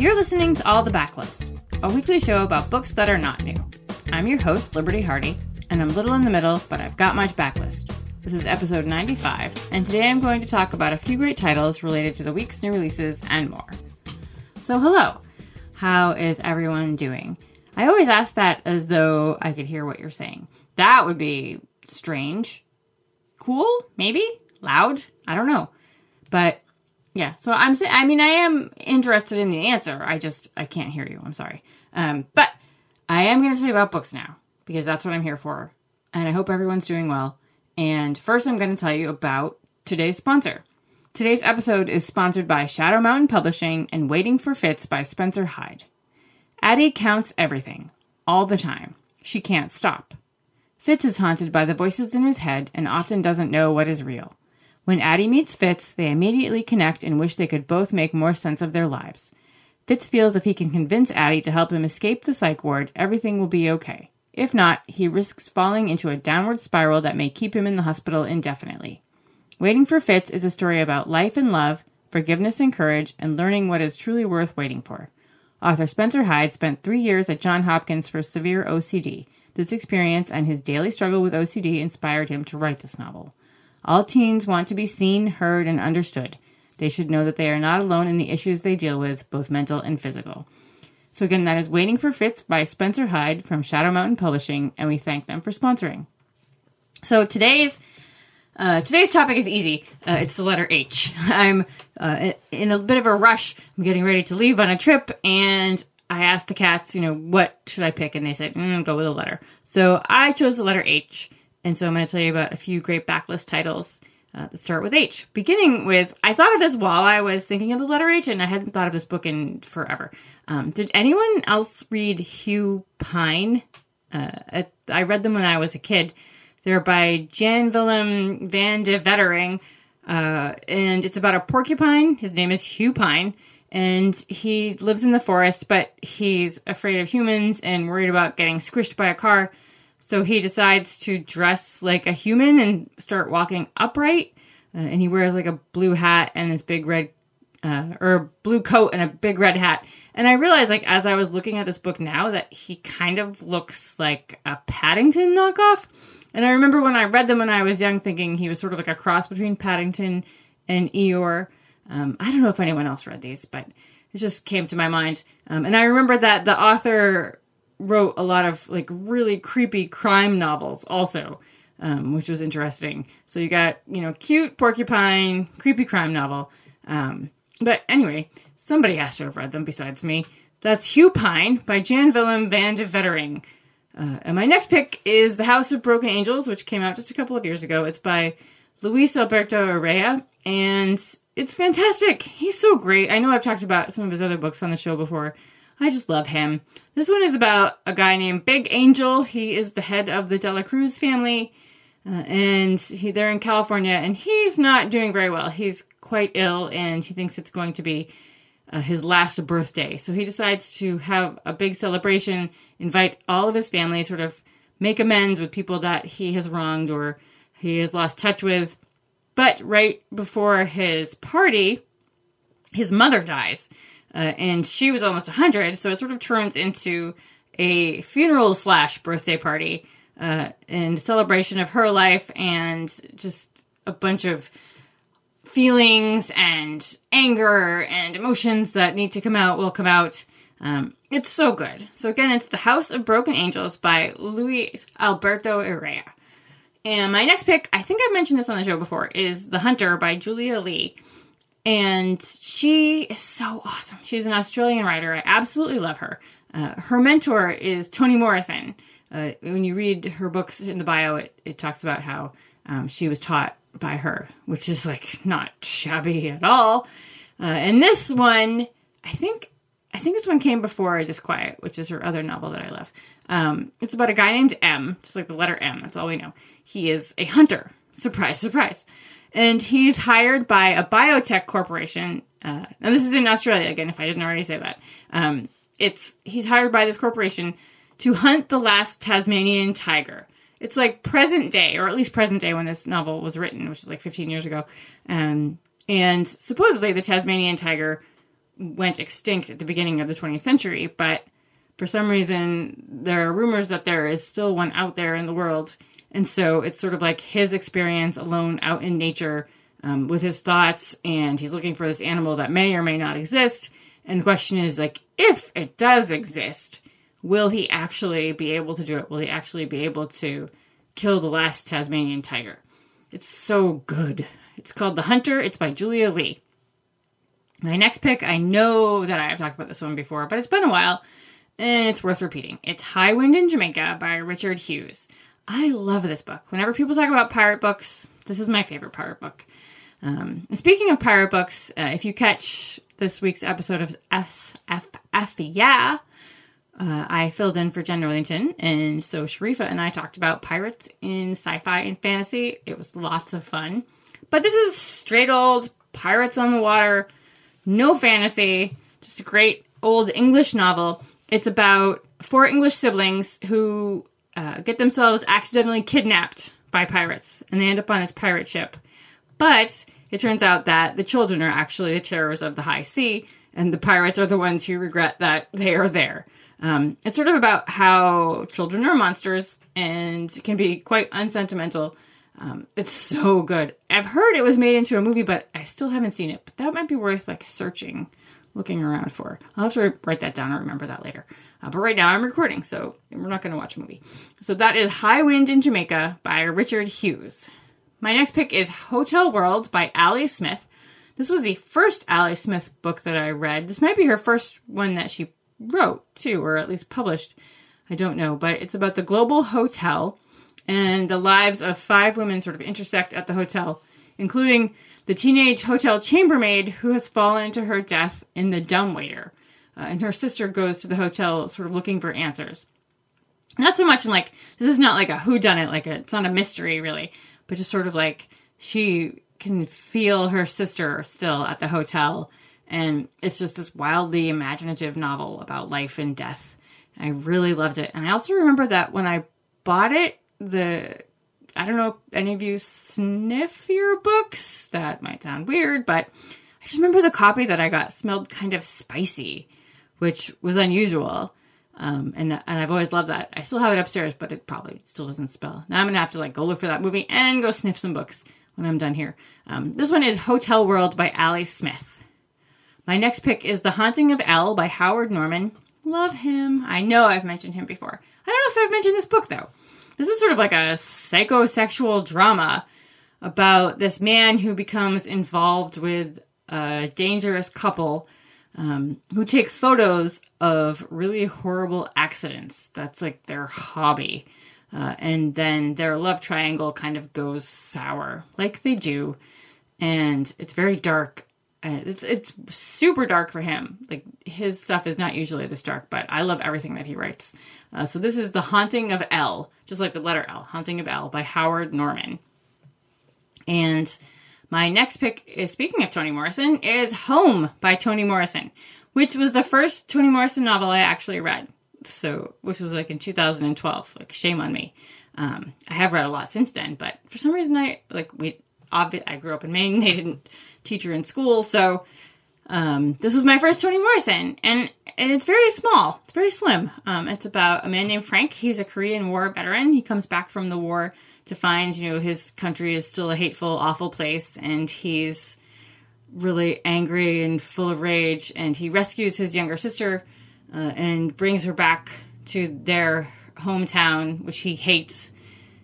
You're listening to All the Backlist, a weekly show about books that are not new. I'm your host, Liberty Hardy, and I'm little in the middle, but I've got much backlist. This is episode 95, and today I'm going to talk about a few great titles related to the week's new releases and more. So, hello. How is everyone doing? I always ask that as though I could hear what you're saying. That would be strange. Cool? Maybe? Loud? I don't know. But yeah, so I'm saying, I mean, I am interested in the answer. I just, I can't hear you. I'm sorry. Um, but I am going to tell you about books now because that's what I'm here for. And I hope everyone's doing well. And first, I'm going to tell you about today's sponsor. Today's episode is sponsored by Shadow Mountain Publishing and Waiting for Fitz by Spencer Hyde. Addie counts everything, all the time. She can't stop. Fitz is haunted by the voices in his head and often doesn't know what is real. When Addie meets Fitz, they immediately connect and wish they could both make more sense of their lives. Fitz feels if he can convince Addie to help him escape the psych ward, everything will be okay. If not, he risks falling into a downward spiral that may keep him in the hospital indefinitely. Waiting for Fitz is a story about life and love, forgiveness and courage, and learning what is truly worth waiting for. Author Spencer Hyde spent three years at Johns Hopkins for severe OCD. This experience and his daily struggle with OCD inspired him to write this novel. All teens want to be seen, heard, and understood. They should know that they are not alone in the issues they deal with, both mental and physical. So, again, that is Waiting for Fitz by Spencer Hyde from Shadow Mountain Publishing, and we thank them for sponsoring. So, today's uh, today's topic is easy. Uh, it's the letter H. I'm uh, in a bit of a rush. I'm getting ready to leave on a trip, and I asked the cats, you know, what should I pick? And they said, mm, go with a letter. So I chose the letter H. And so I'm going to tell you about a few great backlist titles uh, that start with H. Beginning with, I thought of this while I was thinking of the letter H, and I hadn't thought of this book in forever. Um, did anyone else read Hugh Pine? Uh, I read them when I was a kid. They're by Jan Willem van de Wetering, uh, and it's about a porcupine. His name is Hugh Pine, and he lives in the forest, but he's afraid of humans and worried about getting squished by a car. So he decides to dress like a human and start walking upright. Uh, and he wears like a blue hat and this big red, uh, or blue coat and a big red hat. And I realized, like, as I was looking at this book now, that he kind of looks like a Paddington knockoff. And I remember when I read them when I was young, thinking he was sort of like a cross between Paddington and Eeyore. Um, I don't know if anyone else read these, but it just came to my mind. Um, and I remember that the author wrote a lot of like really creepy crime novels also, um, which was interesting. So you got, you know, cute porcupine, creepy crime novel. Um, but anyway, somebody has to have read them besides me. That's Hugh Pine by Jan Willem van de Wetering. Uh, and my next pick is The House of Broken Angels, which came out just a couple of years ago. It's by Luis Alberto Urrea, and it's fantastic. He's so great. I know I've talked about some of his other books on the show before. I just love him. This one is about a guy named Big Angel. He is the head of the Dela Cruz family, uh, and he, they're in California, and he's not doing very well. He's quite ill, and he thinks it's going to be uh, his last birthday. So he decides to have a big celebration, invite all of his family, sort of make amends with people that he has wronged or he has lost touch with. But right before his party, his mother dies. Uh, and she was almost 100, so it sort of turns into a funeral slash birthday party uh, and celebration of her life and just a bunch of feelings and anger and emotions that need to come out will come out. Um, it's so good. So again, it's The House of Broken Angels by Luis Alberto Urrea. And my next pick, I think I've mentioned this on the show before, is The Hunter by Julia Leigh. And she is so awesome. She's an Australian writer. I absolutely love her. Uh, her mentor is Toni Morrison. Uh, when you read her books in the bio, it, it talks about how um, she was taught by her, which is like not shabby at all. Uh, and this one, I think, I think this one came before Disquiet, which is her other novel that I love. Um, it's about a guy named M, just like the letter M. That's all we know. He is a hunter. Surprise, surprise. And he's hired by a biotech corporation. Uh, now this is in Australia again, if I didn't already say that. Um, it's he's hired by this corporation to hunt the last Tasmanian tiger it's like present day, or at least present day when this novel was written, which is like 15 years ago. Um, and supposedly the Tasmanian tiger went extinct at the beginning of the 20th century, but for some reason there are rumors that there is still one out there in the world. And so it's sort of like his experience alone out in nature um, with his thoughts, and he's looking for this animal that may or may not exist. And the question is like, if it does exist, will he actually be able to do it? Will he actually be able to kill the last Tasmanian tiger? It's so good. It's called The Hunter. It's by Julia Leigh. My next pick, I know that I have talked about this one before, but it's been a while and it's worth repeating. It's High Wind in Jamaica by Richard Hughes. I love this book. Whenever people talk about pirate books, this is my favorite pirate book. Um, speaking of pirate books, uh, if you catch this week's episode of SFF Yeah, uh, I filled in for Jenn Northington, and so Sharifah and I talked about pirates in sci-fi and fantasy. It was lots of fun, but this is straight old pirates on the water, no fantasy, just a great old English novel. It's about four English siblings who uh, get themselves accidentally kidnapped by pirates, and they end up on this pirate ship. But it turns out that the children are actually the terrors of the high sea, and the pirates are the ones who regret that they are there. Um, it's sort of about how children are monsters and can be quite unsentimental. Um, it's so good. I've heard it was made into a movie, but I still haven't seen it. But that might be worth like searching, looking around for. I'll have to write that down or remember that later. Uh, but right now I'm recording, so we're not going to watch a movie. So that is High Wind in Jamaica by Richard Hughes. My next pick is Hotel World by Ali Smith. This was the first Ali Smith book that I read. This might be her first one that she wrote, too, or at least published. I don't know, but it's about the global hotel and the lives of five women sort of intersect at the hotel, including the teenage hotel chambermaid who has fallen to her death in the dumbwaiter. Uh, and her sister goes to the hotel sort of looking for answers. Not so much in like, this is not like a whodunit, like a, it's not a mystery really, but just sort of like she can feel her sister still at the hotel and it's just this wildly imaginative novel about life and death. I really loved it. And I also remember that when I bought it, the I don't know if any of you sniff your books. That might sound weird, but I just remember the copy that I got smelled kind of spicy, which was unusual. Um, and and I've always loved that. I still have it upstairs, but it probably still doesn't spell. Now I'm gonna have to like go look for that movie and go sniff some books when I'm done here. Um, this one is Hotel World by Ali Smith. My next pick is The Haunting of L by Howard Norman. Love him. I know I've mentioned him before. I don't know if I've mentioned this book though. This is sort of like a psychosexual drama about this man who becomes involved with a dangerous couple um, who take photos of really horrible accidents. That's like their hobby. Uh, and then their love triangle kind of goes sour, like they do. And it's very dark uh, it's it's super dark for him. Like his stuff is not usually this dark, but I love everything that he writes. Uh, so this is The Haunting of L, just like the letter L, Haunting of L by Howard Norman. And my next pick is speaking of Toni Morrison is Home by Toni Morrison, which was the first Toni Morrison novel I actually read. So which was like in 2012. Like shame on me. Um, I have read a lot since then, but for some reason I like we obvi- I grew up in Maine. They didn't teacher in school. So um, this was my first Toni Morrison, and and it's very small. It's very slim. Um, it's about a man named Frank. He's a Korean War veteran. He comes back from the war to find you know his country is still a hateful, awful place, and he's really angry and full of rage. And he rescues his younger sister uh, and brings her back to their hometown, which he hates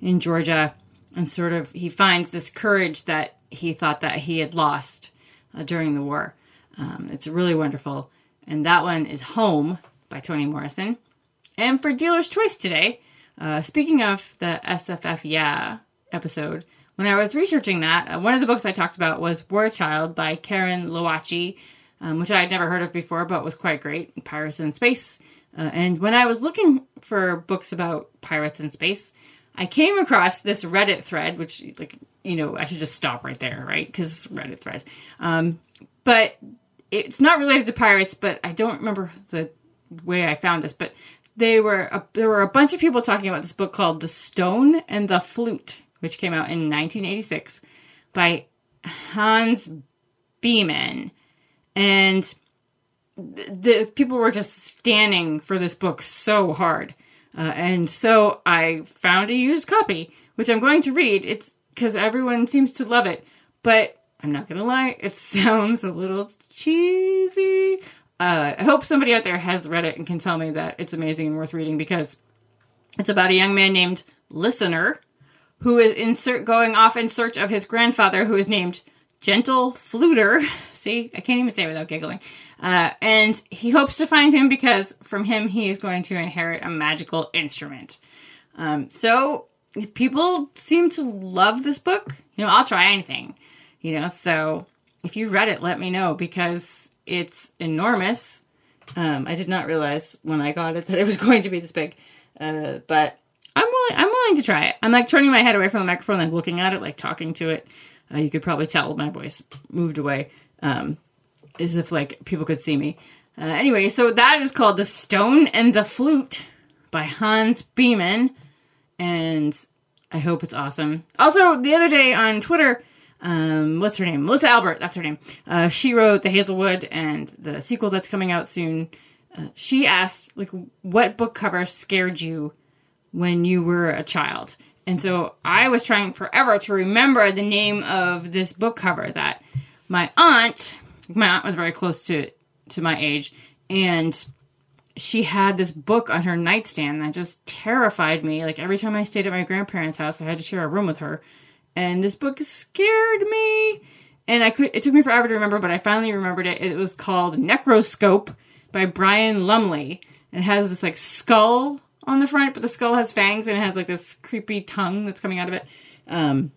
in Georgia. And sort of he finds this courage that he thought that he had lost uh, during the war. Um, it's really wonderful. And that one is Home by Toni Morrison. And for Dealer's Choice today, uh, speaking of the SFF Yeah episode, when I was researching that, uh, one of the books I talked about was Warchild by Karin Lowachee, um, which I had never heard of before, but was quite great. Pirates in Space. Uh, and when I was looking for books about pirates in space, I came across this Reddit thread, which like you know I should just stop right there, right? Because Reddit thread. Um, but it's not related to pirates, but I don't remember the way I found this. But they were a, there were a bunch of people talking about this book called The Stone and the Flute, which came out in 1986 by Hans Bemmann, and the people were just standing for this book so hard. Uh, and so I found a used copy, which I'm going to read. It's because everyone seems to love it, but I'm not gonna lie, it sounds a little cheesy. Uh, I hope somebody out there has read it and can tell me that it's amazing and worth reading because it's about a young man named Listener who is in ser- going off in search of his grandfather, who is named Gentle Fluter. See, I can't even say it without giggling. Uh, and he hopes to find him because from him he is going to inherit a magical instrument. Um, so people seem to love this book. You know, I'll try anything. You know, so if you read it, let me know because it's enormous. Um, I did not realize when I got it that it was going to be this big. Uh, but I'm willing. I'm willing to try it. I'm like turning my head away from the microphone, like looking at it, like talking to it. Uh, you could probably tell my voice moved away, um, as if like people could see me. Uh, anyway, so that is called "The Stone and the Flute" by Hans Bemmann, and I hope it's awesome. Also, the other day on Twitter, um, what's her name? Melissa Albert. That's her name. Uh, she wrote the Hazel Wood and the sequel that's coming out soon. Uh, she asked, like, what book cover scared you when you were a child? And so I was trying forever to remember the name of this book cover that my aunt, my aunt was very close to to my age, and she had this book on her nightstand that just terrified me. Like every time I stayed at my grandparents' house, I had to share a room with her, and this book scared me. And I could it took me forever to remember, but I finally remembered it. It was called Necroscope by Brian Lumley. It has this like skull on the front, but the skull has fangs and it has like this creepy tongue that's coming out of it. Um,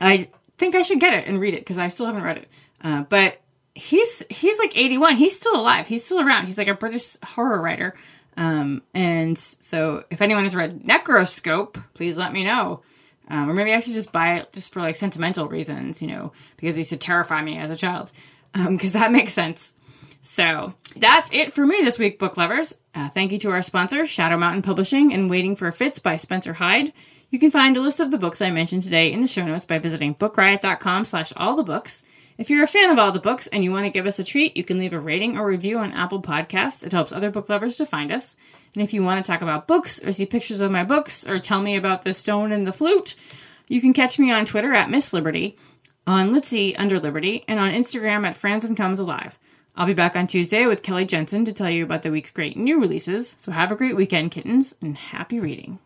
I think I should get it and read it because I still haven't read it. Uh, but he's he's like 81. He's still alive. He's still around. He's like a British horror writer. Um, and so if anyone has read Necroscope, please let me know. Um, or maybe I should just buy it just for like sentimental reasons, you know, because he used to terrify me as a child. Because um, that makes sense. So that's it for me this week, book lovers. Uh, thank you to our sponsor, Shadow Mountain Publishing and Waiting for Fitz by Spencer Hyde. You can find a list of the books I mentioned today in the show notes by visiting bookriot.com slash all the books. If you're a fan of all the books and you want to give us a treat, you can leave a rating or review on Apple Podcasts. It helps other book lovers to find us. And if you want to talk about books or see pictures of my books or tell me about the stone and the flute, you can catch me on Twitter at Miss Liberty, on Litzy under Liberty, and on Instagram at Franzen Comes Alive. I'll be back on Tuesday with Kelly Jensen to tell you about the week's great new releases. So have a great weekend, kittens, and happy reading.